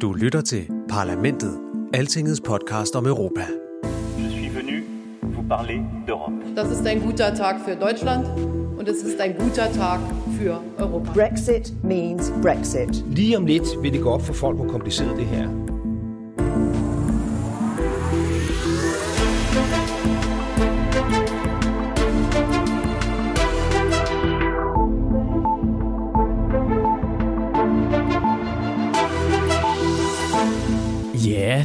Du lytter til Parlamentet, Altingets podcast om Europa. Je suis venu vous parler d'Europe. Das ist ein guter Tag für Deutschland und es ist ein guter Tag für Europa. Brexit means Brexit. Lige om lidt vil det gå op for folk, hvor kompliceret det her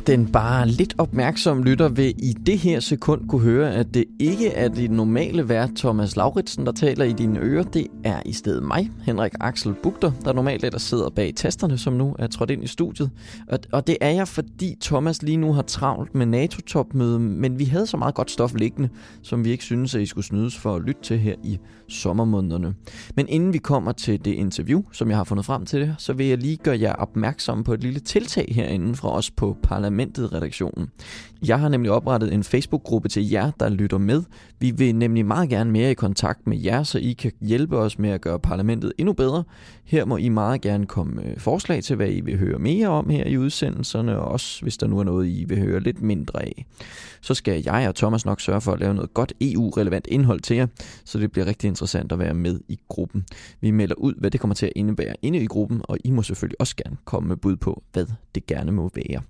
den bare lidt opmærksom lytter vil i det her sekund kunne høre, at det ikke er det normale vært Thomas Lauritsen, der taler i dine ører. Det er i stedet mig, Henrik Axel Bugter, der normalt er der sidder bag tasterne, som nu er trådt ind i studiet. Og, og det er jeg, fordi Thomas lige nu har travlt med NATO-topmøde, men vi havde så meget godt stof liggende, som vi ikke synes, at I skulle snydes for at lytte til her i sommermånederne. Men inden vi kommer til det interview, som jeg har fundet frem til det, så vil jeg lige gøre jer opmærksom på et lille tiltag herinde fra os på Parlamentet-redaktionen. Jeg har nemlig oprettet en Facebook-gruppe til jer, der lytter med. Vi vil nemlig meget gerne mere i kontakt med jer, så I kan hjælpe os med at gøre parlamentet endnu bedre. Her må I meget gerne komme med forslag til, hvad I vil høre mere om her i udsendelserne, og også hvis der nu er noget, I vil høre lidt mindre af. Så skal jeg og Thomas nok sørge for at lave noget godt EU-relevant indhold til jer, så det bliver rigtig interessant at være med i gruppen. Vi melder ud, hvad det kommer til at indebære inde i gruppen, og I må selvfølgelig også gerne komme med bud på, hvad det gerne må være.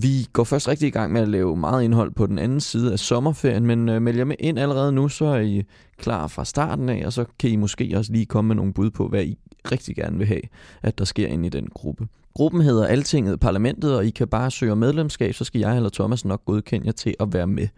Vi går først rigtig i gang med at lave meget indhold på den anden side af sommerferien, men øh, melder med ind allerede nu, så er I klar fra starten af, og så kan I måske også lige komme med nogle bud på, hvad I rigtig gerne vil have, at der sker inde i den gruppe. Gruppen hedder Altinget Parlamentet, og I kan bare søge medlemskab, så skal jeg eller Thomas nok godkende jer til at være med.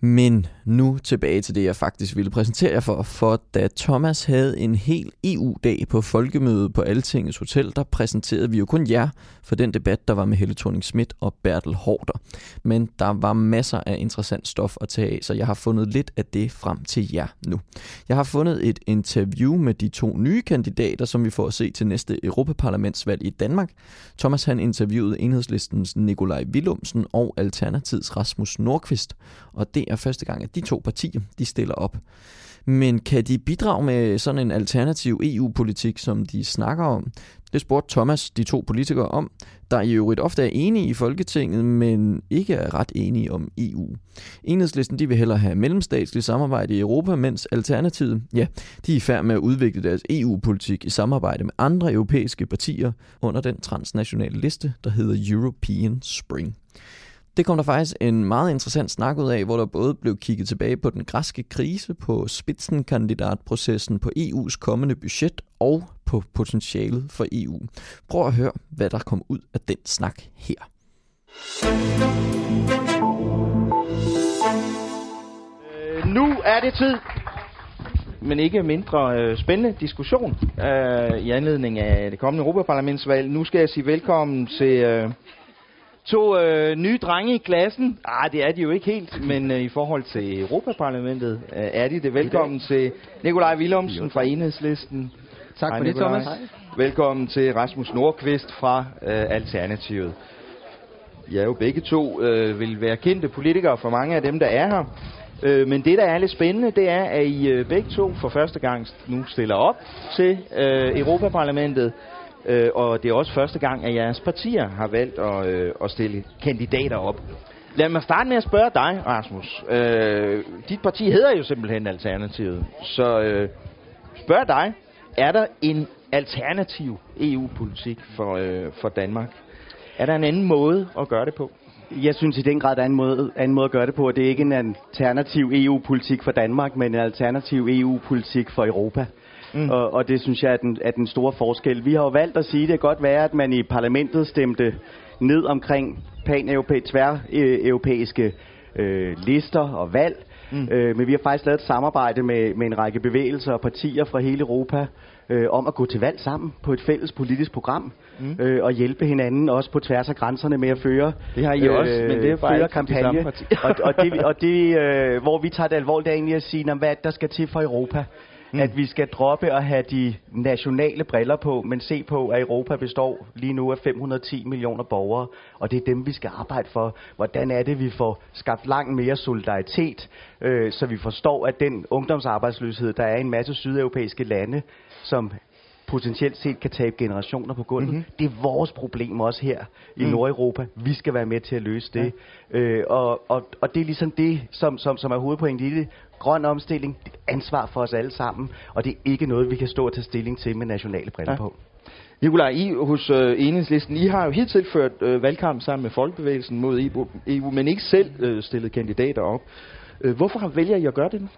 Men nu tilbage til det, jeg faktisk ville præsentere jer for. For da Thomas havde en hel EU-dag på folkemødet på Altingets Hotel, der præsenterede vi jo kun jer for den debat, der var med Helle thorning Schmidt og Bertel Hårder. Men der var masser af interessant stof at tage af, så jeg har fundet lidt af det frem til jer nu. Jeg har fundet et interview med de to nye kandidater, som vi får at se til næste Europaparlamentsvalg i Danmark. Thomas han interviewede enhedslistens Nikolaj Willumsen og Alternativets Rasmus Nordqvist, og det er første gang, at de to partier de stiller op. Men kan de bidrage med sådan en alternativ EU-politik, som de snakker om? Det spurgte Thomas de to politikere om, der i øvrigt ofte er enige i Folketinget, men ikke er ret enige om EU. Enhedslisten de vil hellere have mellemstatsligt samarbejde i Europa, mens Alternativet, ja, de er i færd med at udvikle deres EU-politik i samarbejde med andre europæiske partier under den transnationale liste, der hedder European Spring. Det kom der faktisk en meget interessant snak ud af, hvor der både blev kigget tilbage på den græske krise, på spidsenkandidatprocessen, på EU's kommende budget og på potentialet for EU. Prøv at høre, hvad der kom ud af den snak her. Øh, nu er det tid, men ikke mindre øh, spændende diskussion øh, i anledning af det kommende Europaparlamentsvalg. Nu skal jeg sige velkommen til øh, to øh, nye drenge i klassen. Ah, det er de jo ikke helt, men øh, i forhold til Europaparlamentet øh, er de det. Velkommen til Nikolaj Willumsen fra Enhedslisten. Tak Hej, for det, Nikolaj. Thomas. Velkommen til Rasmus Nordqvist fra øh, Alternativet. Er jo begge to øh, vil være kendte politikere for mange af dem, der er her. Øh, men det, der er lidt spændende, det er, at I øh, begge to for første gang nu stiller op til øh, Europaparlamentet. Øh, og det er også første gang, at jeres partier har valgt at, øh, at stille kandidater op. Lad mig starte med at spørge dig, Rasmus. Øh, dit parti hedder jo simpelthen Alternativet. Så øh, spørg dig, er der en alternativ EU-politik for, øh, for Danmark? Er der en anden måde at gøre det på? Jeg synes i den grad, der er en måde, anden måde at gøre det på. Det er ikke en alternativ EU-politik for Danmark, men en alternativ EU-politik for Europa. Mm. Og, og det synes jeg er den, er den store forskel. Vi har jo valgt at sige, at det kan godt være, at man i parlamentet stemte ned omkring pan-europæiske, tvær-europæiske øh, lister og valg. Mm. Øh, men vi har faktisk lavet et samarbejde med, med en række bevægelser og partier fra hele Europa øh, om at gå til valg sammen på et fælles politisk program mm. øh, og hjælpe hinanden også på tværs af grænserne med at føre Det har I øh, også, men det er bare føre kampagne. og, og det, og det øh, hvor vi tager det alvorligt, er egentlig at sige, "Nå, hvad er der skal til for Europa? Mm. At vi skal droppe at have de nationale briller på, men se på, at Europa består lige nu af 510 millioner borgere, og det er dem, vi skal arbejde for. Hvordan er det, vi får skabt langt mere solidaritet, øh, så vi forstår, at den ungdomsarbejdsløshed, der er i en masse sydeuropæiske lande, som potentielt set kan tabe generationer på gulvet. Mm-hmm. Det er vores problem også her i Mm. Nordeuropa. Vi skal være med til at løse det. Ja. Øh, og, og, og det er ligesom det, som, som, som er hovedpointet i det. Grøn omstilling, det er ansvar for os alle sammen, og det er ikke noget, vi kan stå og tage stilling til med nationale briller Ja. på. Nikolaj, I hos øh, Enhedslisten, I har jo helt tilført øh, valgkamp sammen med Folkebevægelsen mod EU, EU men ikke selv øh, stillet kandidater op. Øh, hvorfor har vælger I at gøre det?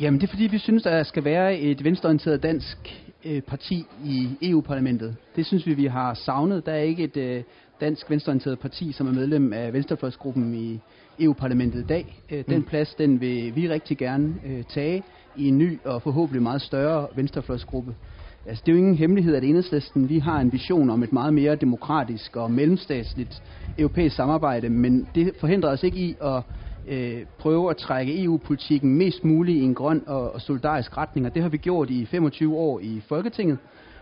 Jamen det er fordi, vi synes, der skal være et venstreorienteret dansk øh, parti i EU-parlamentet. Det synes vi, vi har savnet. Der er ikke et øh, dansk venstreorienteret parti, som er medlem af venstrefløjsgruppen i EU-parlamentet i dag. Øh, den Mm. plads, den vil vi rigtig gerne øh, tage i en ny og forhåbentlig meget større venstrefløjsgruppe. Altså, det er jo ingen hemmelighed, at enhedslisten vi har en vision om et meget mere demokratisk og mellemstatsligt europæisk samarbejde, men det forhindrer os ikke i at øh, prøve at trække EU-politikken mest muligt i en grøn og, og solidarisk retning, og det har vi gjort i 25 år i Folketinget,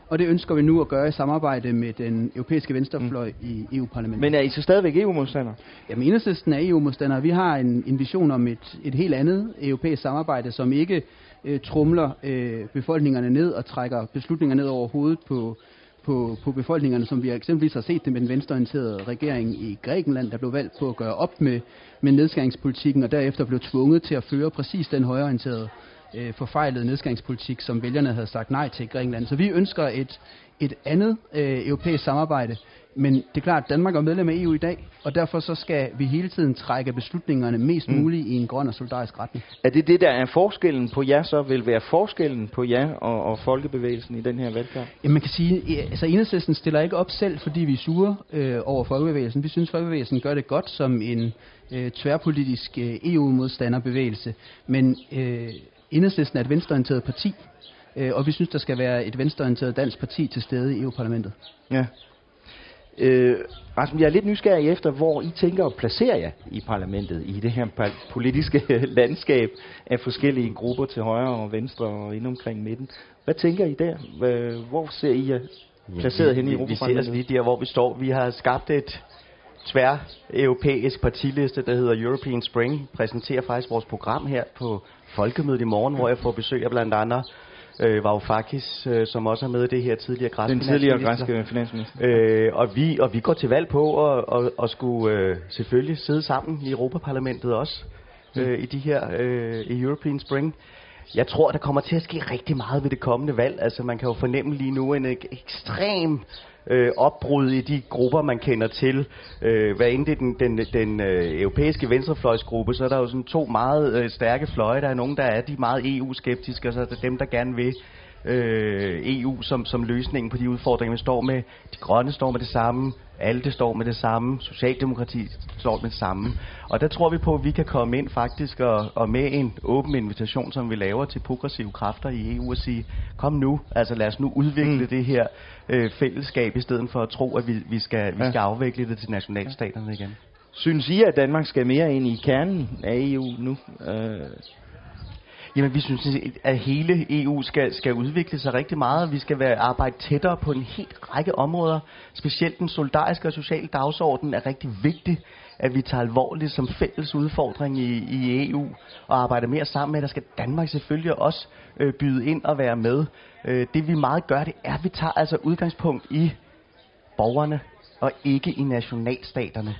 og det ønsker vi nu at gøre i samarbejde med den europæiske venstrefløj mm. i EU-parlamentet. Men er I så stadigvæk EU-modstandere? Jamen, enhedslisten er EU-modstandere. Vi har en, en vision om et, et helt andet europæisk samarbejde, som ikke øh, trumler øh, befolkningerne ned og trækker beslutninger ned over hovedet på, på, på befolkningerne, som vi eksempelvis har set det med den venstreorienterede regering i Grækenland, der blev valgt på at gøre op med, med nedskæringspolitikken, og derefter blev tvunget til at føre præcis den højreorienterede øh, forfejlede nedskæringspolitik, som vælgerne havde sagt nej til i Grækenland. Så vi ønsker et, et andet øh, europæisk samarbejde, men det er klart, at Danmark er medlem af EU i dag, og derfor så skal vi hele tiden trække beslutningerne mest Mm. muligt i en grøn og solidarisk retning. Er det det, der er forskellen på jer så, vil være forskellen på jer og, og Folkebevægelsen i den her valgkamp? Ja, man kan sige, altså enhedslisten stiller ikke op selv, fordi vi er sure øh, over Folkebevægelsen. Vi synes, Folkebevægelsen gør det godt som en øh, tværpolitisk øh, EU-modstanderbevægelse. Men øh, enhedslisten er et venstreorienteret parti, øh, og vi synes, der skal være et venstreorienteret dansk parti til stede i EU-parlamentet. Ja. Øh, Rasmus, jeg er lidt nysgerrig efter, hvor I tænker at placere jer i parlamentet, i det her politiske landskab af forskellige grupper til højre og venstre og ind omkring midten. Hvad tænker I der? Hvor ser I jer placeret hen i vi, vi ser os Europaparlamentet? lige der, hvor vi står. Vi har skabt et tvær-europæisk partiliste, der hedder European Spring. Præsenterer faktisk vores program her på Folkemødet i morgen, hvor jeg får besøg af blandt andet øh, Varoufakis, øh, som også er med i det her tidligere græske Den tidligere græske finansminister. Øh, og, vi, og vi går til valg på at, at, at skulle øh, selvfølgelig sidde sammen i Europaparlamentet også, øh, i de her øh, i European Spring. Jeg tror, der kommer til at ske rigtig meget ved det kommende valg. Altså, man kan jo fornemme lige nu en ek- ekstrem øh, opbrud i de grupper, man kender til. Øh, hvad end det er den, den, den øh, europæiske venstrefløjsgruppe, så er der jo sådan to meget øh, stærke fløje. Der er nogen, der er de meget EU-skeptiske, og så er der dem, der gerne vil øh, EU som, som løsningen på de udfordringer, vi står med. De grønne står med det samme, alle det står med det samme, Socialdemokrati står med det samme. Og der tror vi på, at vi kan komme ind faktisk og, og med en åben invitation, som vi laver til progressive kræfter i EU og sige, kom nu, altså lad os nu udvikle mm. det her øh, fællesskab, i stedet for at tro, at vi, vi, skal, vi skal afvikle det til nationalstaterne igen. Synes I, at Danmark skal mere ind i kernen af EU nu? Øh, Jamen, vi synes, at hele EU skal, skal udvikle sig rigtig meget. Vi skal være, arbejde tættere på en helt række områder. Specielt den solidariske og sociale dagsorden er rigtig vigtig, at vi tager alvorligt som fælles udfordring i, i EU og arbejder mere sammen med. Der skal Danmark selvfølgelig også øh, byde ind og være med. Øh, det vi meget gør, det er, at vi tager altså udgangspunkt i borgerne og ikke i nationalstaterne.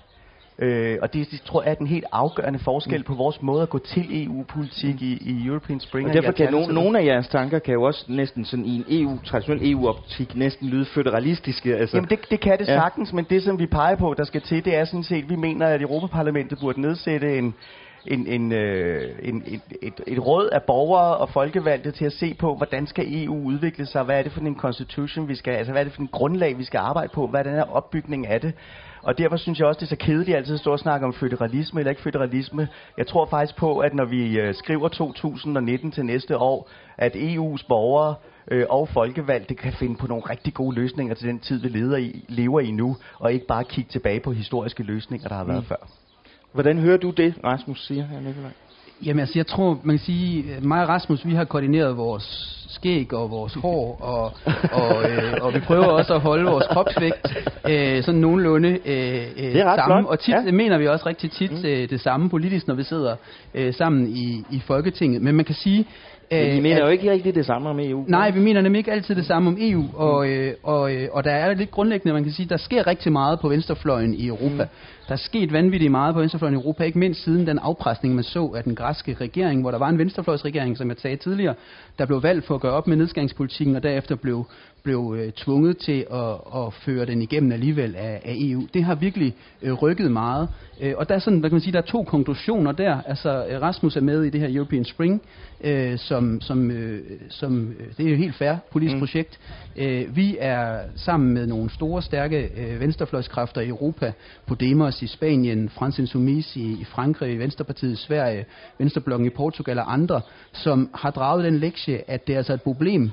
Øh, og det, det tror jeg er den helt afgørende forskel på vores måde at gå til EU-politik i, i European Spring. og derfor kan no, nogle af jeres tanker kan jo også næsten sådan i en EU, traditionel EU-optik næsten lyde føderalistiske. Altså, Jamen det, det kan det ja. sagtens, men det som vi peger på, der skal til, det er sådan set, vi mener, at Europaparlamentet burde nedsætte en, en, en, øh, en, et, et, et råd af borgere og folkevalgte til at se på, hvordan skal EU udvikle sig, hvad er det for en constitution, vi skal, altså hvad er det for en grundlag, vi skal arbejde på, hvad er den her opbygning af det. Og derfor synes jeg også, det er så kedeligt altid at stå og snakke om føderalisme eller ikke føderalisme. Jeg tror faktisk på, at når vi øh, skriver 2019 til næste år, at EU's borgere øh, og folkevalgte kan finde på nogle rigtig gode løsninger til den tid, vi lever i, lever i nu, og ikke bare kigge tilbage på historiske løsninger, der har været mm. før. Hvordan hører du det, Rasmus siger her, Nikolaj? Jamen altså, jeg tror, man kan sige, mig og Rasmus, vi har koordineret vores skæg og vores hår, og, og, øh, og vi prøver også at holde vores kropsvægt øh, sådan nogenlunde øh, det er ret samme. Flot. Og tit ja. mener vi også rigtig tit mm. øh, det samme politisk, når vi sidder øh, sammen i, i Folketinget. Men man kan sige, men I mener at, jo ikke rigtig det samme om EU. Nej, vi mener nemlig ikke altid det samme om EU, og, øh, og, øh, og der er lidt grundlæggende, man kan sige, der sker rigtig meget på venstrefløjen i Europa. Mm. Der er sket vanvittigt meget på venstrefløjen i Europa, ikke mindst siden den afpresning, man så af den græske regering, hvor der var en venstrefløjsregering, som jeg sagde tidligere, der blev valgt for at gøre op med nedskæringspolitikken, og derefter blev, blev øh, tvunget til at, at føre den igennem alligevel af, af EU. Det har virkelig øh, rykket meget. Øh, og der er sådan, hvad kan man sige, der er to konklusioner der. Altså Rasmus er med i det her European Spring, øh, som, som, øh, som øh, det er et helt fair politisk mm. projekt. Øh, vi er sammen med nogle store, stærke øh, venstrefløjskræfter i Europa, Podemos i Spanien, Frans Insoumis i, i Frankrig, Venstrepartiet i Sverige, Venstreblokken i Portugal og andre, som har draget den lektie, at det er altså et problem,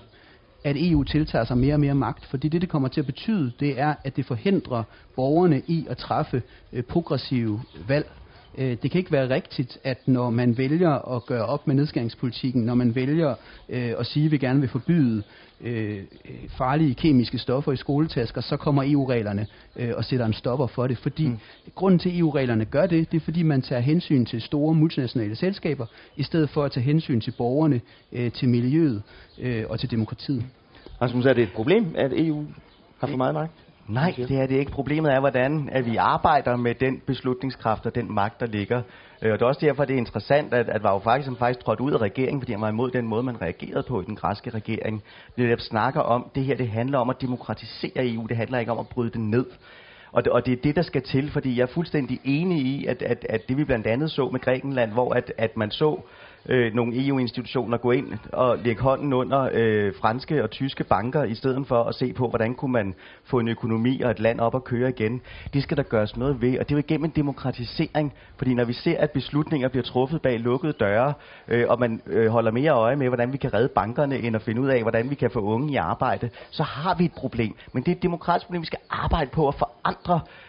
at EU tiltager sig mere og mere magt, fordi det, det kommer til at betyde, det er, at det forhindrer borgerne i at træffe øh, progressive valg. Øh, det kan ikke være rigtigt, at når man vælger at gøre op med nedskæringspolitikken, når man vælger øh, at sige, at vi gerne vil forbyde øh, farlige kemiske stoffer i skoletasker, så kommer EU-reglerne øh, og sætter en stopper for det. Fordi mm. grunden til, at EU-reglerne gør det, det er fordi man tager hensyn til store multinationale selskaber, i stedet for at tage hensyn til borgerne, øh, til miljøet øh, og til demokratiet. Rasmus, er det et problem, at EU har for meget magt? Nej, det er det ikke. Problemet er, hvordan at vi arbejder med den beslutningskraft og den magt, der ligger. Øh, og det er også derfor, det er interessant, at, at faktisk, som faktisk trådte ud af regeringen, fordi han var imod den måde, man reagerede på i den græske regering. Det snakker om, det her det handler om at demokratisere EU, det handler ikke om at bryde det ned. Og det, og det er det, der skal til, fordi jeg er fuldstændig enig i, at, at, at det vi blandt andet så med Grækenland, hvor at, at man så øh, nogle EU-institutioner gå ind og lægge hånden under øh, franske og tyske banker, i stedet for at se på, hvordan kunne man få en økonomi og et land op at køre igen. Det skal der gøres noget ved, og det er jo igennem en demokratisering, fordi når vi ser, at beslutninger bliver truffet bag lukkede døre, øh, og man øh, holder mere øje med, hvordan vi kan redde bankerne, end at finde ud af, hvordan vi kan få unge i arbejde, så har vi et problem. Men det er et demokratisk problem, vi skal arbejde på at forandre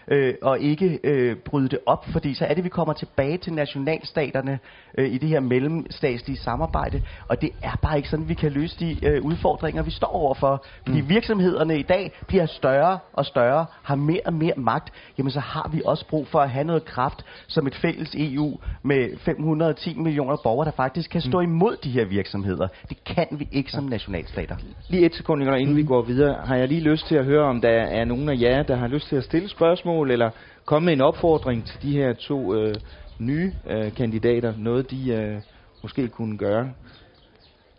øh, og ikke øh, bryde det op, fordi så er det, vi kommer tilbage til nationalstaterne øh, i det her mellemstatslige samarbejde, og det er bare ikke sådan, vi kan løse de øh, udfordringer, vi står overfor. Fordi mm. virksomhederne i dag bliver større og større, har mere og mere magt, jamen så har vi også brug for at have noget kraft som et fælles EU med 510 millioner borgere, der faktisk kan stå mm. imod de her virksomheder. Det kan vi ikke som nationalstater. Lige et sekund, inden mm. vi går videre, har jeg lige lyst til at høre, om der er nogen af jer, der har lyst til at stille spørgsmål, eller komme med en opfordring til de her to øh, nye øh, kandidater, noget de øh, måske kunne gøre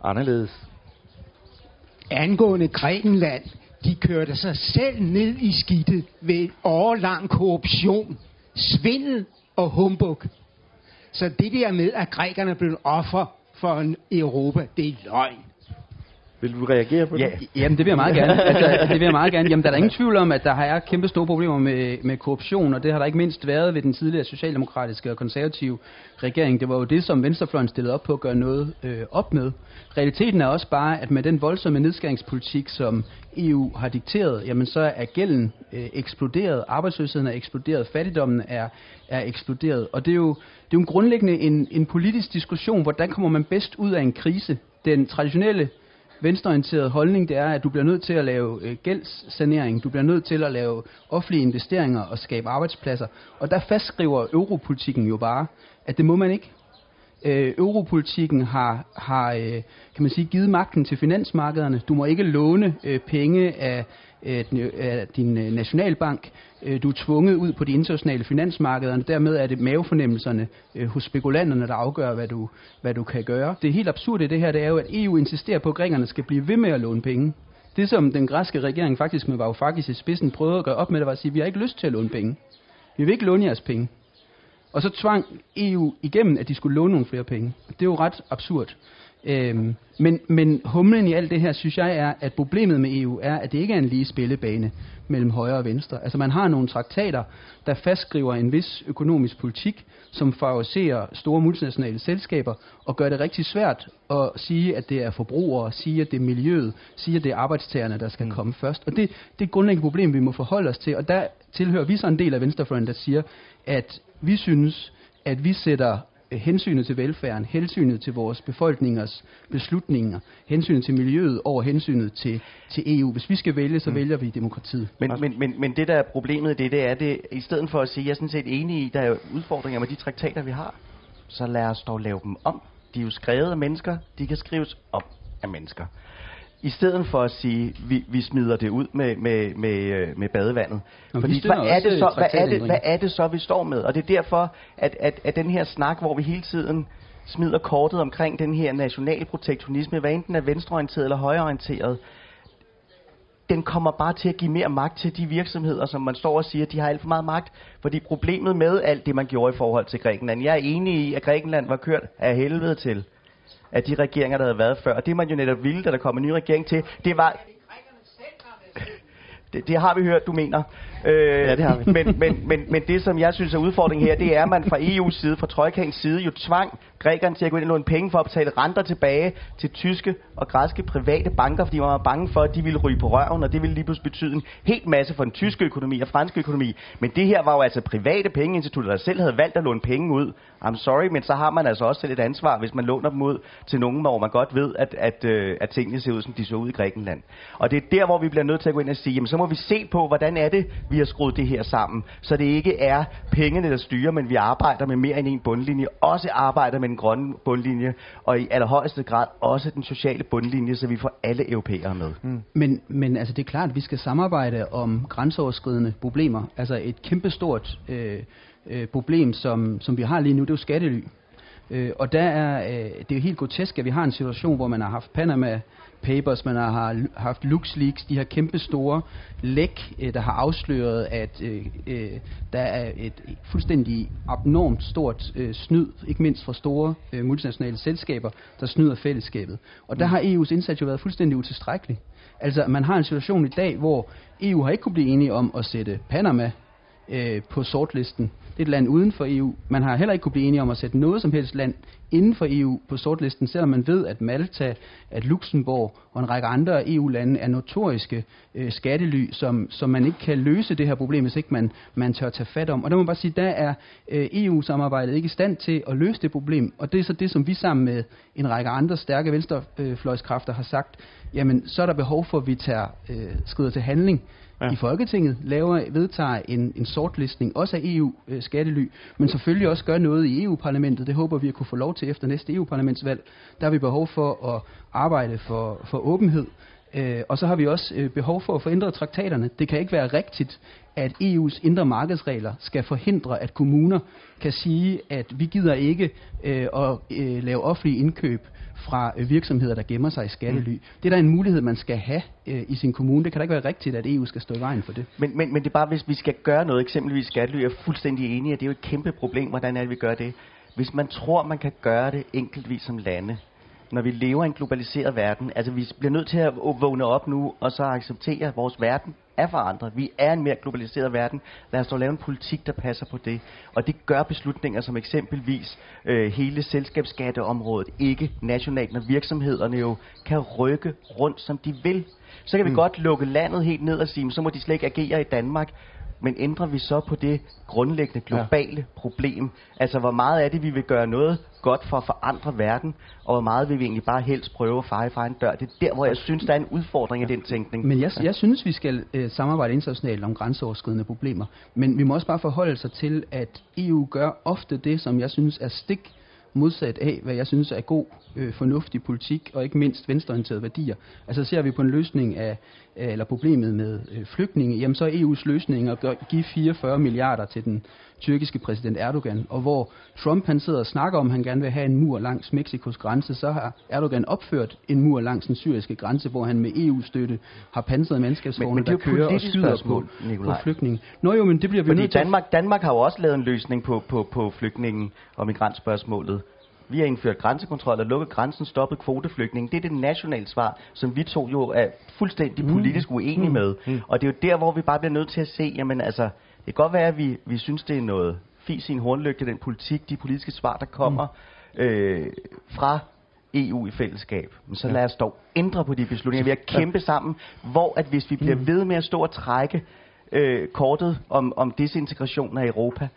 anderledes. Angående Grækenland, de kørte sig selv ned i skidtet ved årlang korruption, svindel og humbug. Så det der med, at grækerne blev offer for en Europa, det er løgn. Vil du reagere på ja, det? Jamen, det vil jeg meget gerne. altså, det vil jeg meget gerne. Jamen, der er der ingen tvivl om, at der er kæmpe store problemer med, med korruption, og det har der ikke mindst været ved den tidligere socialdemokratiske og konservative regering. Det var jo det, som Venstrefløjen stillede op på at gøre noget øh, op med. Realiteten er også bare, at med den voldsomme nedskæringspolitik, som EU har dikteret, jamen så er gælden øh, eksploderet, arbejdsløsheden er eksploderet, fattigdommen er, er eksploderet. Og det er jo, det er jo en grundlæggende en, en politisk diskussion, hvordan kommer man bedst ud af en krise. Den traditionelle venstreorienteret holdning, det er, at du bliver nødt til at lave øh, gældssanering, du bliver nødt til at lave offentlige investeringer og skabe arbejdspladser. Og der fastskriver europolitikken jo bare, at det må man ikke. Øh, europolitikken har, har øh, kan man sige, givet magten til finansmarkederne. Du må ikke låne øh, penge af, øh, af, øh, af din øh, nationalbank. Øh, du er tvunget ud på de internationale finansmarkeder, og dermed er det mavefornemmelserne øh, hos spekulanterne, der afgør, hvad du, hvad du kan gøre. Det er helt absurd i det her, det er jo, at EU insisterer på, at grækerne skal blive ved med at låne penge. Det som den græske regering faktisk med Varoufakis i spidsen prøvede at gøre op med, det var at sige, at vi har ikke lyst til at låne penge. Vi vil ikke låne jeres penge. Og så tvang EU igennem, at de skulle låne nogle flere penge. Det er jo ret absurd. Øhm, men, men humlen i alt det her, synes jeg, er, at problemet med EU er, at det ikke er en lige spillebane mellem højre og venstre. Altså man har nogle traktater, der fastskriver en vis økonomisk politik, som favoriserer store multinationale selskaber, og gør det rigtig svært at sige, at det er forbrugere, sige, at det er miljøet, sige, at det er arbejdstagerne, der skal komme først. Og det, det er et grundlæggende problem, vi må forholde os til, og der tilhører vi så en del af Venstrefløjen, der siger, at vi synes, at vi sætter hensynet til velfærden, hensynet til vores befolkningers beslutninger, hensynet til miljøet over hensynet til, til EU. Hvis vi skal vælge, så mm. vælger vi demokratiet. Men, men, men, men det der er problemet i det, det er, det, i stedet for at sige, jeg er sådan set enig i, der er udfordringer med de traktater, vi har, så lad os dog lave dem om. De er jo skrevet af mennesker, de kan skrives om af mennesker i stedet for at sige, vi, vi smider det ud med, med, med, øh, med badevandet. Nå, Fordi hvad er, det så, hvad, er det, hvad er det så, vi står med? Og det er derfor, at, at, at den her snak, hvor vi hele tiden smider kortet omkring den her nationale protektionisme, hvad enten er venstreorienteret eller højreorienteret, den kommer bare til at give mere magt til de virksomheder, som man står og siger, de har alt for meget magt. Fordi problemet med alt det, man gjorde i forhold til Grækenland, jeg er enig i, at Grækenland var kørt af helvede til af de regeringer, der havde været før. Og det man jo netop ville, da der kom en ny regering til, det var... Det, det har vi hørt, du mener. Øh, ja, det har vi. men, men, men, men det, som jeg synes er udfordringen her, det er, at man fra EU's side, fra Trojkans side, jo tvang grækerne til at gå ind og låne penge for at betale renter tilbage til tyske og græske private banker, fordi man var bange for, at de ville ryge på røven, og det ville lige pludselig betyde en helt masse for den tyske økonomi og franske økonomi. Men det her var jo altså private pengeinstitutter, der selv havde valgt at låne penge ud. I'm sorry, men så har man altså også selv et ansvar, hvis man låner dem ud til nogen, hvor man godt ved, at, at, øh, at tingene ser ud, som de så ud i Grækenland. Og det er der, hvor vi bliver nødt til at gå ind og sige, jamen så må vi se på, hvordan er det, vi har skruet det her sammen, så det ikke er pengene, der styrer, men vi arbejder med mere end en bundlinje, også arbejder med den grønne bundlinje, og i allerhøjeste grad også den sociale bundlinje, så vi får alle europæere med. Mm. Men, men altså, det er klart, at vi skal samarbejde om grænseoverskridende problemer. Altså et kæmpestort øh, øh, problem, som, som vi har lige nu, det er jo skattely. Øh, og der er, øh, det er jo helt grotesk, at vi har en situation, hvor man har haft Panama Papers, man har haft LuxLeaks, de her kæmpe store læk, øh, der har afsløret, at øh, øh, der er et fuldstændig abnormt stort øh, snyd, ikke mindst fra store øh, multinationale selskaber, der snyder fællesskabet. Og der mm. har EU's indsats jo været fuldstændig utilstrækkelig. Altså, man har en situation i dag, hvor EU har ikke kunne blive enige om at sætte Panama øh, på sortlisten det er et land uden for EU. Man har heller ikke kunne blive enige om at sætte noget som helst land inden for EU på sortlisten, selvom man ved, at Malta, at Luxembourg og en række andre EU-lande er notoriske øh, skattely, som, som man ikke kan løse det her problem, hvis ikke man, man tør tage fat om. Og der må man bare sige, der er øh, EU-samarbejdet ikke i stand til at løse det problem, og det er så det, som vi sammen med en række andre stærke venstrefløjskræfter har sagt, jamen så er der behov for, at vi tager øh, skrider til handling ja. i Folketinget, laver, vedtager en, en sortlistning, også af EU-skattely, øh, men selvfølgelig også gør noget i EU-parlamentet. Det håber vi at kunne få lov til efter næste EU-parlamentsvalg. Der har vi behov for at arbejde for, for åbenhed, Øh, og så har vi også øh, behov for at forændre traktaterne. Det kan ikke være rigtigt, at EU's indre markedsregler skal forhindre, at kommuner kan sige, at vi gider ikke øh, at øh, lave offentlige indkøb fra øh, virksomheder, der gemmer sig i skattely. Mm. Det er der en mulighed, man skal have øh, i sin kommune. Det kan da ikke være rigtigt, at EU skal stå i vejen for det. Men, men, men det er bare, hvis vi skal gøre noget, eksempelvis skattely, jeg er fuldstændig enig, at det er jo et kæmpe problem, hvordan er det, vi gør det. Hvis man tror, man kan gøre det enkeltvis som lande, når vi lever i en globaliseret verden, altså vi bliver nødt til at vågne op nu, og så acceptere, at vores verden er forandret. Vi er en mere globaliseret verden. Lad os dog lave en politik, der passer på det. Og det gør beslutninger som eksempelvis øh, hele selskabsskatteområdet ikke nationalt, når virksomhederne jo kan rykke rundt, som de vil. Så kan vi mm. godt lukke landet helt ned og sige, så må de slet ikke agere i Danmark. Men ændrer vi så på det grundlæggende globale ja. problem? Altså, hvor meget er det, vi vil gøre noget godt for at forandre verden, og hvor meget vil vi egentlig bare helst prøve at feje fra en dør? Det er der, hvor jeg synes, der er en udfordring i den tænkning. Men jeg, jeg synes, vi skal øh, samarbejde internationalt om grænseoverskridende problemer. Men vi må også bare forholde sig til, at EU gør ofte det, som jeg synes er stik modsat af, hvad jeg synes er god, øh, fornuftig politik, og ikke mindst venstreorienterede værdier. Altså ser vi på en løsning af, øh, eller problemet med øh, flygtninge, jamen så er EU's løsning at give 44 milliarder til den tyrkiske præsident Erdogan, og hvor Trump han sidder og snakker om, at han gerne vil have en mur langs Mexikos grænse, så har Erdogan opført en mur langs den syriske grænse, hvor han med EU-støtte har pansrede mandskabsvogne, der kører og skyder på, på flygtninge. Nå jo, men det bliver vi Fordi nødt til. Danmark, Danmark har jo også lavet en løsning på, på, på flygtningen og migrantspørgsmålet. Vi har indført grænsekontrol og lukket grænsen, stoppet kvoteflygtning. Det er det nationale svar, som vi to jo er fuldstændig politisk uenige med. Og det er jo der, hvor vi bare bliver nødt til at se, jamen altså, det kan godt være, at vi, vi synes, det er noget fis i en hornlygte, den politik, de politiske svar, der kommer øh, fra EU i fællesskab. Men så lad os dog ændre på de beslutninger. Vi har kæmpe sammen, hvor at hvis vi bliver ved med at stå og trække øh, kortet om, om desintegration af Europa,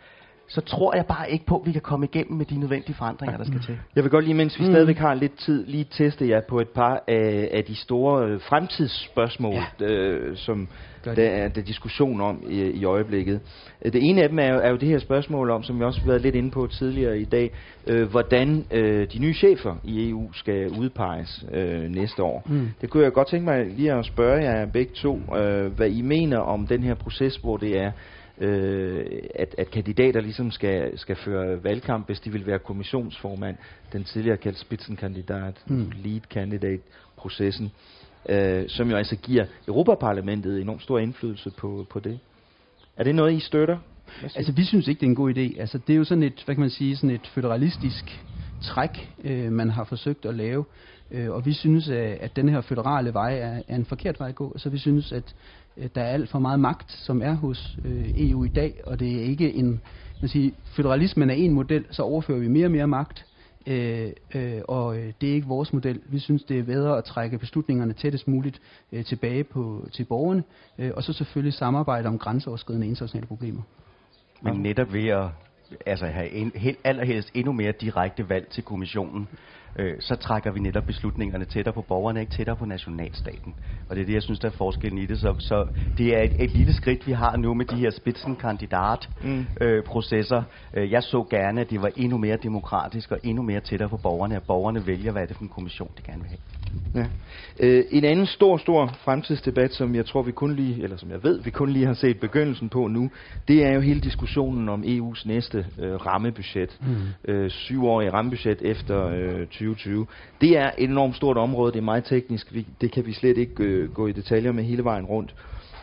så tror jeg bare ikke på, at vi kan komme igennem med de nødvendige forandringer, der skal til. Jeg vil godt lige, mens vi mm. stadigvæk har lidt tid, lige teste jer på et par af, af de store øh, fremtidsspørgsmål, ja. øh, som Gør der er der er diskussion om i, i øjeblikket. Øh, Det ene af dem er jo, er jo det her spørgsmål om, som vi også har været lidt inde på tidligere i dag, øh, hvordan øh, de nye chefer i EU skal udpeges øh, næste år. Mm. Det kunne jeg godt tænke mig lige at spørge jer begge to, øh, hvad I mener om den her proces, hvor det er, øh, at, at kandidater ligesom skal, skal føre valgkamp, hvis de vil være kommissionsformand, den tidligere kaldt spidsenkandidat, Mm. lead candidate processen, øh, som jo altså giver Europaparlamentet enormt stor indflydelse på, på det. Er det noget, I støtter? Altså, vi synes ikke, det er en god idé. Altså, det er jo sådan et, hvad kan man sige, sådan et føderalistisk træk, øh, man har forsøgt at lave. Øh, og vi synes, at, at den her føderale vej er, er en forkert vej at gå. Så vi synes, at der er alt for meget magt, som er hos øh, EU i dag, og det er ikke en, man siger, federalismen er en model, så overfører vi mere og mere magt. Øh, øh, og øh, det er ikke vores model. Vi synes, det er bedre at trække beslutningerne tættest muligt øh, tilbage på, til borgerne, øh, og så selvfølgelig samarbejde om grænseoverskridende internationale problemer. Men netop ved at altså have en, helt, allerhelst endnu mere direkte valg til kommissionen, øh, så trækker vi netop beslutningerne tættere på borgerne, ikke tættere på nationalstaten. Og det er det, jeg synes, der er forskellen i det. Så, så det er et, et lille skridt, vi har nu med de her spidsenkandidat-processer. Øh, processer. Øh, jeg så gerne, at det var endnu mere demokratisk og endnu mere tættere på borgerne, at borgerne vælger, hvad er det for en kommission, de gerne vil have. Ja. Øh, en anden stor, stor fremtidsdebat, som jeg tror, vi kun lige, eller som jeg ved, vi kun lige har set begyndelsen på nu, det er jo hele diskussionen om EU's næste øh, rammebudget. Mm. Øh, syvårige rammebudget efter øh, 2020. Det er et enormt stort område, det er meget teknisk, vi, det kan vi slet ikke øh, gå i detaljer med hele vejen rundt.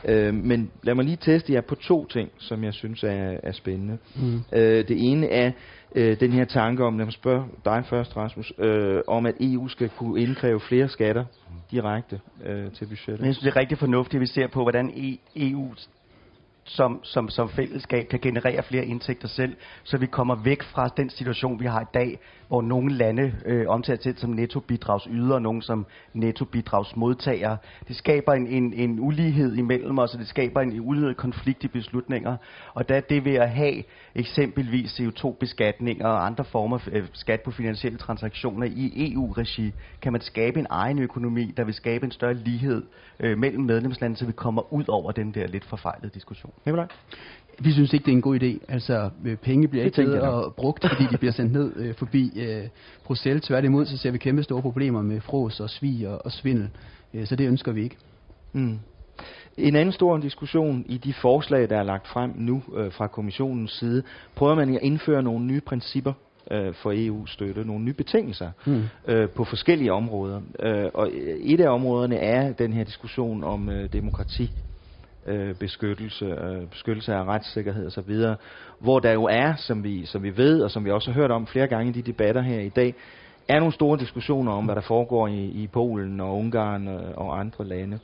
Øh, men lad mig lige teste jer på to ting, som jeg synes er, er spændende. Mm. Øh, det ene er øh, den her tanke om, lad mig spørge dig først, Rasmus, øh, om at EU skal kunne indkræve flere skatter direkte øh, til budgettet. Men jeg synes, det er rigtig fornuftigt, at vi ser på, hvordan E- EU som, som, som fællesskab kan generere flere indtægter selv, så vi kommer væk fra den situation, vi har i dag, hvor nogle lande øh, omtaler sig som nettobidragsyder, og nogle som nettobidragsmodtagere. Det skaber en, en, en ulighed imellem os, og det skaber en ulighed konflikt i beslutninger. Og der er det ved at have eksempelvis CO2-beskatninger og andre former for øh, skat på finansielle transaktioner i EU-regi, kan man skabe en egen økonomi, der vil skabe en større lighed øh, mellem medlemslandene, så vi kommer ud over den der lidt forfejlede diskussion. Nikolaj? Vi synes ikke, det er en god idé. Altså, øh, penge bliver Det ikke bedre brugt, fordi de bliver sendt ned øh, forbi øh, Bruxelles. Tværtimod, så ser vi kæmpe store problemer med fros og svig og, og svindel. Øh, så det ønsker vi ikke. Mm. En anden stor diskussion i de forslag, der er lagt frem nu øh, fra kommissionens side, prøver man at indføre nogle nye principper øh, for EU-støtte, nogle nye betingelser Mm. øh, på forskellige områder. Øh, og øh, et af områderne er den her diskussion om øh, demokrati, øh, beskyttelse, øh, beskyttelse af retssikkerhed osv., hvor der jo er, som vi, som vi ved, og som vi også har hørt om flere gange i de debatter her i dag, er nogle store diskussioner om, hvad der foregår i, i Polen og Ungarn øh, og andre lande.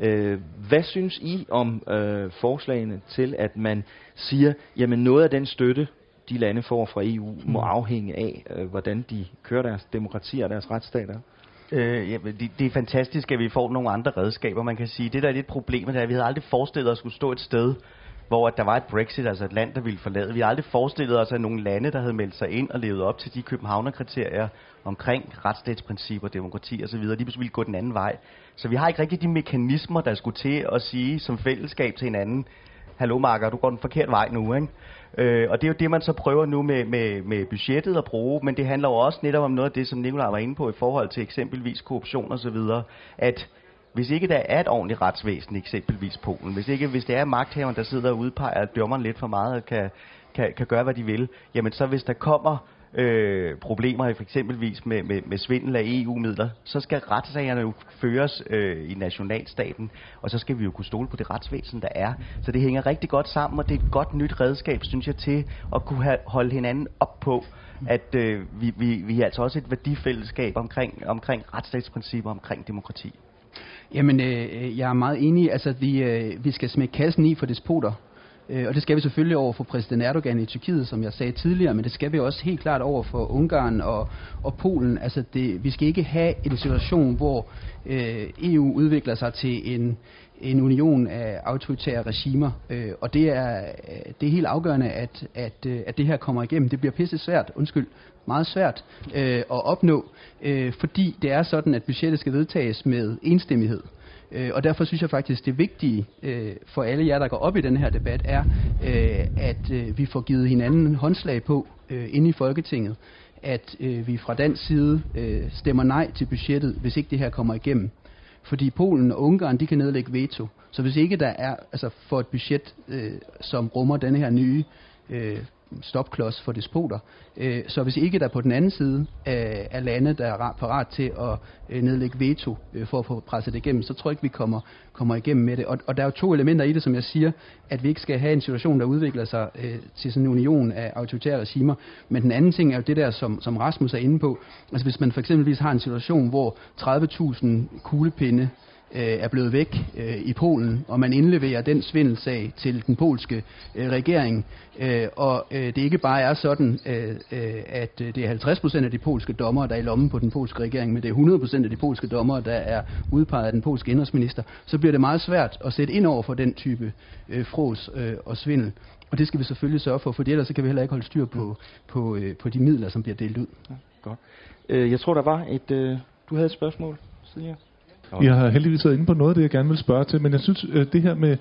Øh, hvad synes I om øh, forslagene til, at man siger, jamen noget af den støtte, de lande får fra EU, må afhænge af, øh, hvordan de kører deres demokrati og deres retsstater? Øh, ja, det, det er fantastisk, at vi får nogle andre redskaber. Man kan sige, det der er lidt problemet, det er, at vi havde aldrig forestillet os at skulle stå et sted, hvor at der var et Brexit, altså et land, der ville forlade. Vi har aldrig forestillet os, at nogle lande, der havde meldt sig ind og levet op til de københavnerkriterier omkring retsstatsprincipper, demokrati osv., de ville gå den anden vej. Så vi har ikke rigtig de mekanismer, der skulle til at sige som fællesskab til hinanden, hallo Marker, du går den forkerte vej nu, ikke? Øh, og det er jo det, man så prøver nu med, med, med budgettet at bruge, men det handler jo også netop om noget af det, som Nikolaj var inde på i forhold til eksempelvis korruption og så videre, at hvis ikke der er et ordentligt retsvæsen, eksempelvis Polen, hvis ikke hvis det er magthaveren, der sidder og udpeger dommeren lidt for meget kan, kan, kan gøre, hvad de vil, jamen så hvis der kommer øh, problemer, for eksempelvis med, med, med svindel af EU-midler, så skal retssagerne jo føres øh, i nationalstaten, og så skal vi jo kunne stole på det retsvæsen, der er. Så det hænger rigtig godt sammen, og det er et godt nyt redskab, synes jeg, til at kunne have, holde hinanden op på, at øh, vi, vi, vi er altså også et værdifællesskab omkring, omkring retsstatsprincipper, omkring demokrati. Jamen, øh, øh jeg er meget enig. Altså, vi, øh, vi skal smække kassen i for despoter. Øh, og det skal vi selvfølgelig over for præsident Erdogan i Tyrkiet, som jeg sagde tidligere, men det skal vi også helt klart over for Ungarn og, og Polen. Altså det, vi skal ikke have en situation, hvor øh, EU udvikler sig til en, en union af autoritære regimer, øh, og det er, det er helt afgørende, at, at, øh, at det her kommer igennem. Det bliver pisse svært, undskyld, meget svært øh, at opnå, øh, fordi det er sådan, at budgettet skal vedtages med enstemmighed. Øh, og derfor synes jeg faktisk, det vigtige øh, for alle jer, der går op i den her debat, er, øh, at øh, vi får givet hinanden håndslag på øh, inde i Folketinget, at øh, vi fra dansk side øh, stemmer nej til budgettet, hvis ikke det her kommer igennem. Fordi Polen og Ungarn, de kan nedlægge veto. Så hvis ikke der er, altså for et budget, øh, som rummer denne her nye øh, stopklods for despoter. Øh, så hvis ikke der på den anden side er lande, der er parat til at øh, nedlægge veto øh, for at få presset det igennem, så tror jeg ikke, vi kommer, kommer igennem med det. Og, og der er jo to elementer i det, som jeg siger, at vi ikke skal have en situation, der udvikler sig øh, til sådan en union af autoritære regimer. Men den anden ting er jo det der, som, som Rasmus er inde på. Altså hvis man for eksempelvis har en situation, hvor 30.000 kuglepinde øh, er blevet væk øh, i Polen, og man indleverer den svindelsag til den polske øh, regering. Øh, og øh, det ikke bare er sådan, øh, øh at øh, det er 50 procent af de polske dommer, der er i lommen på den polske regering, men det er 100 procent af de polske dommer, der er udpeget af den polske indrigsminister, så bliver det meget svært at sætte ind over for den type øh, fros øh, og svindel. Og det skal vi selvfølgelig sørge for, for ellers så kan vi heller ikke holde styr på, på, øh, på de midler, som bliver delt ud. Ja, godt. Øh, jeg tror, der var et... Øh, du havde et spørgsmål, Silja? Jeg har heldigvis været inde på noget af det, jeg gerne vil spørge til, men jeg synes, øh, det her med,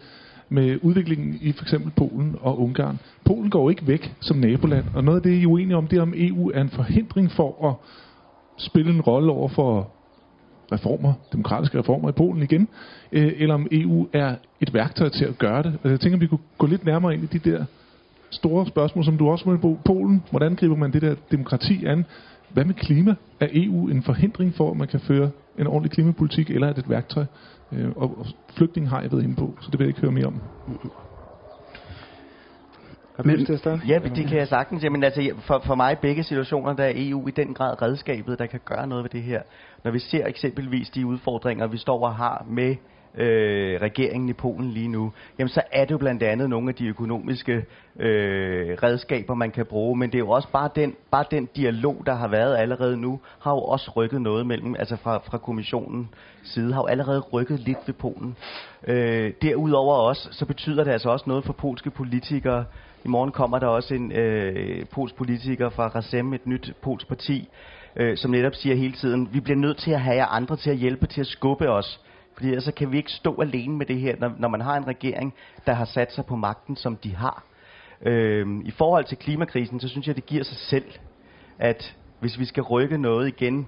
med udviklingen i for eksempel Polen og Ungarn. Polen går ikke væk som naboland, og noget af det, I er uenige om, det er, om EU er en forhindring for at spille en rolle over for reformer, demokratiske reformer i Polen igen, øh, eller om EU er et værktøj til at gøre det. Jeg tænker, at vi kunne gå lidt nærmere ind i de der store spørgsmål, som du også må på Polen. Hvordan griber man det der demokrati an? Hvad med klima? Er EU en forhindring for, at man kan føre en ordentlig klimapolitik, eller er det et værktøj? Øh, og, og flygtning har jeg været inde på, så det vil jeg ikke høre mere om. Men, til at Ja, det kan jeg sagtens. Jamen, altså, for, for mig begge situationer, der er EU i den grad redskabet, der kan gøre noget ved det her. Når vi ser eksempelvis de udfordringer, vi står og har med øh, regeringen i Polen lige nu, jamen så er det jo blandt andet nogle af de økonomiske øh, redskaber, man kan bruge, men det er jo også bare den, bare den dialog, der har været allerede nu, har jo også rykket noget mellem, altså fra, fra kommissionen side, har jo allerede rykket lidt ved Polen. Øh, derudover også, så betyder det altså også noget for polske politikere. I morgen kommer der også en øh, polsk politiker fra Razem, et nyt polsk parti, øh, som netop siger hele tiden, vi bliver nødt til at have jer andre til at hjælpe til at skubbe os fordi ellers kan vi ikke stå alene med det her, når, når man har en regering, der har sat sig på magten, som de har. Øhm, I forhold til klimakrisen, så synes jeg, det giver sig selv, at hvis vi skal rykke noget igen,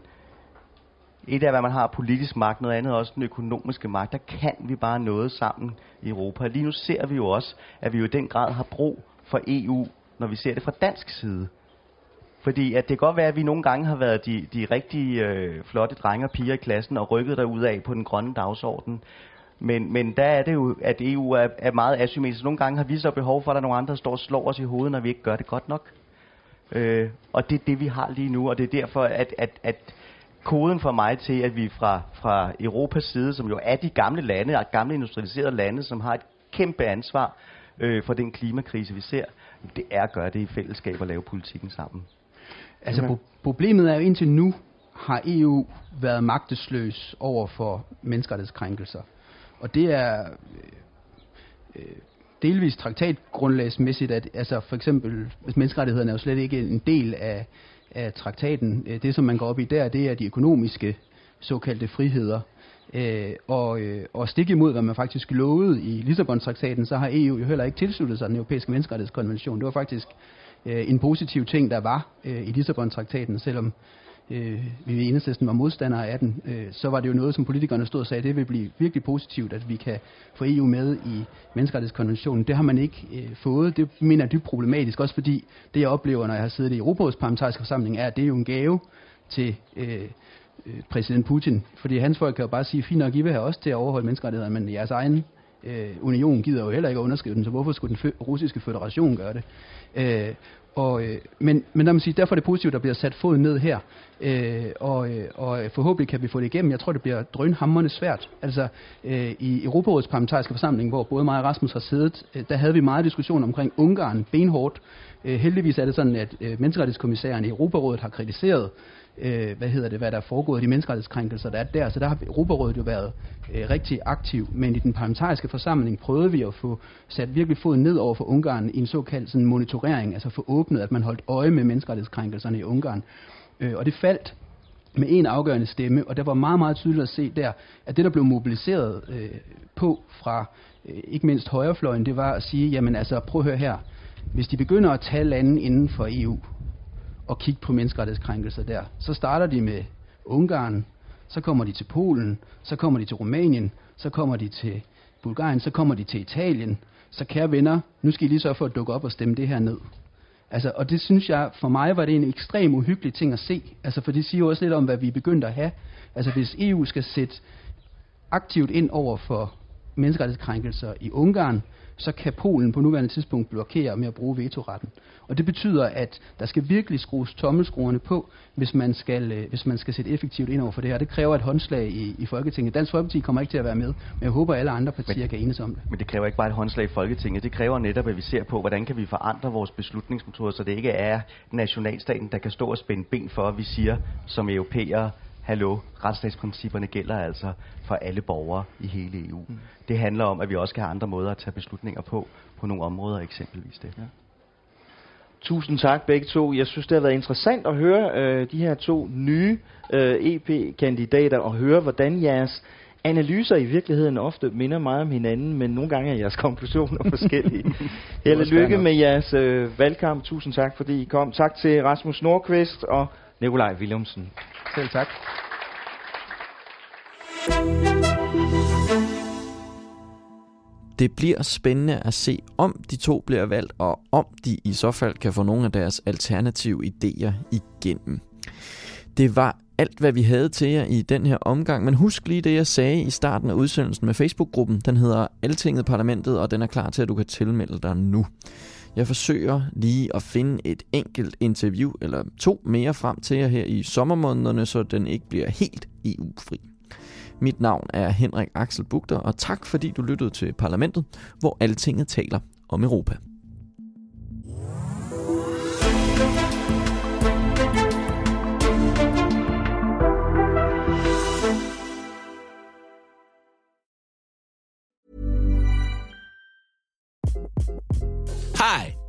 et af, hvad man har politisk magt, noget andet også den økonomiske magt, der kan vi bare noget sammen i Europa. Lige nu ser vi jo også, at vi jo i den grad har brug for EU, når vi ser det fra dansk side. Fordi at det kan godt være, at vi nogle gange har været de, de rigtig øh, flotte drenge og piger i klassen og rykket derud af på den grønne dagsorden. Men, men der er det jo, at EU er, er meget asymmetrisk. Nogle gange har vi så behov for, at der er nogle andre, der står og slår os i hovedet, når vi ikke gør det godt nok. Øh, og det er det, vi har lige nu, og det er derfor, at, at, at koden for mig til, at vi fra, fra Europas side, som jo er de gamle lande, og gamle industrialiserede lande, som har et kæmpe ansvar øh, for den klimakrise, vi ser, det er at gøre det i fællesskab og lave politikken sammen. Altså pro- problemet er jo indtil nu har EU været magtesløs over for menneskerettighedskrænkelser. Og det er øh, øh, delvis traktatgrundlagsmæssigt, at altså for eksempel, hvis menneskerettighederne er jo slet ikke en del af, af traktaten. Øh, det, som man går op i der, det er de økonomiske såkaldte friheder. Øh, og, øh, og stik imod, hvad man faktisk lovede i Lissabon-traktaten, så har EU jo heller ikke tilsluttet sig den europæiske menneskerettighedskonvention. Det var faktisk øh, en positiv ting, der var øh, i Lissabon-traktaten, selvom øh, vi i enhedslisten var modstandere af den, øh, så var det jo noget, som politikerne stod og sagde, det vil blive virkelig positivt, at vi kan få EU med i menneskerettighedskonventionen. Det har man ikke øh, fået. Det mener jeg dybt problematisk, også fordi det, jeg oplever, når jeg har siddet i Europarådets parlamentariske forsamling, er, at det er jo en gave til øh, øh præsident Putin. Fordi hans folk kan jo bare sige, fint nok, I vil have os til at overholde menneskerettigheder, men jeres egen øh, union gider jo heller ikke at underskrive den, så hvorfor skulle den russiske federation gøre det? Øh, og, øh, men, men lad mig sige, derfor er det positivt, at der bliver sat fod ned her. Øh, og, øh, og forhåbentlig kan vi få det igennem. Jeg tror, det bliver drønhammerende svært. Altså øh, i Europarådets parlamentariske forsamling, hvor både mig og Rasmus har siddet, øh, der havde vi meget diskussion omkring Ungarn benhårdt. Øh, heldigvis er det sådan, at øh, menneskerettighedskommissæren i Europarådet har kritiseret øh, øh, hvad hedder det, hvad der er foregået, de menneskerettighedskrænkelser, der er der. Så der har Europarådet jo været øh, rigtig aktiv. Men i den parlamentariske forsamling prøvede vi at få sat virkelig foden ned over for Ungarn i en såkaldt sådan, monitorering, altså få åbnet, at man holdt øje med menneskerettighedskrænkelserne i Ungarn. Øh, og det faldt med en afgørende stemme, og der var meget, meget tydeligt at se der, at det, der blev mobiliseret øh, på fra øh, ikke mindst højrefløjen, det var at sige, jamen altså, prøv at høre her, hvis de begynder at tage lande inden for EU, og kigge på menneskerettighedskrænkelser der. Så starter de med Ungarn, så kommer de til Polen, så kommer de til Rumænien, så kommer de til Bulgarien, så kommer de til Italien. Så kære venner, nu skal I lige så for at dukke op og stemme det her ned. Altså, og det synes jeg, for mig var det en ekstrem uhyggelig ting at se. Altså, for det siger jo også lidt om, hvad vi er begyndt at have. Altså, hvis EU skal sætte aktivt ind over for menneskerettighedskrænkelser i Ungarn, så kan Polen på nuværende tidspunkt blokere med at bruge vetoretten. Og det betyder, at der skal virkelig skrues tommelskruerne på, hvis man skal, øh, hvis man skal sætte effektivt ind over for det her. Det kræver et håndslag i, i Folketinget. Dansk Folkeparti kommer ikke til at være med, men jeg håber, at alle andre partier men, kan enes om det. Men det kræver ikke bare et håndslag i Folketinget. Det kræver netop, at vi ser på, hvordan kan vi forandre vores beslutningsmetoder, så det ikke er nationalstaten, der kan stå og spænde ben for, at vi siger som europæere, hallo, retsstatsprincipperne gælder altså for alle borgere i hele EU. Mm. Det handler om, at vi også skal have andre måder at tage beslutninger på, på nogle områder eksempelvis det. Ja. Tusind tak begge to. Jeg synes, det har været interessant at høre øh, de her to nye øh, EP-kandidater og høre, hvordan jeres analyser i virkeligheden ofte minder meget om hinanden, men nogle gange er jeres konklusioner forskellige. Held og lykke med jeres øh, valgkamp. Tusind tak, fordi I kom. Tak til Rasmus Nordqvist og Nikolaj Willumsen. Selv tak. Det bliver spændende at se, om de to bliver valgt, og om de i så fald kan få nogle af deres alternative idéer igennem. Det var alt, hvad vi havde til jer i den her omgang, men husk lige det, jeg sagde i starten af udsendelsen med Facebook-gruppen. Den hedder Altinget Parlamentet, og den er klar til, at du kan tilmelde dig nu. Jeg forsøger lige at finde et enkelt interview eller to mere frem til jer her i sommermånederne, så den ikke bliver helt EU-fri. Mit navn er Henrik Axel Bugter, og tak fordi du lyttede til Parlamentet, hvor altinget taler om Europa.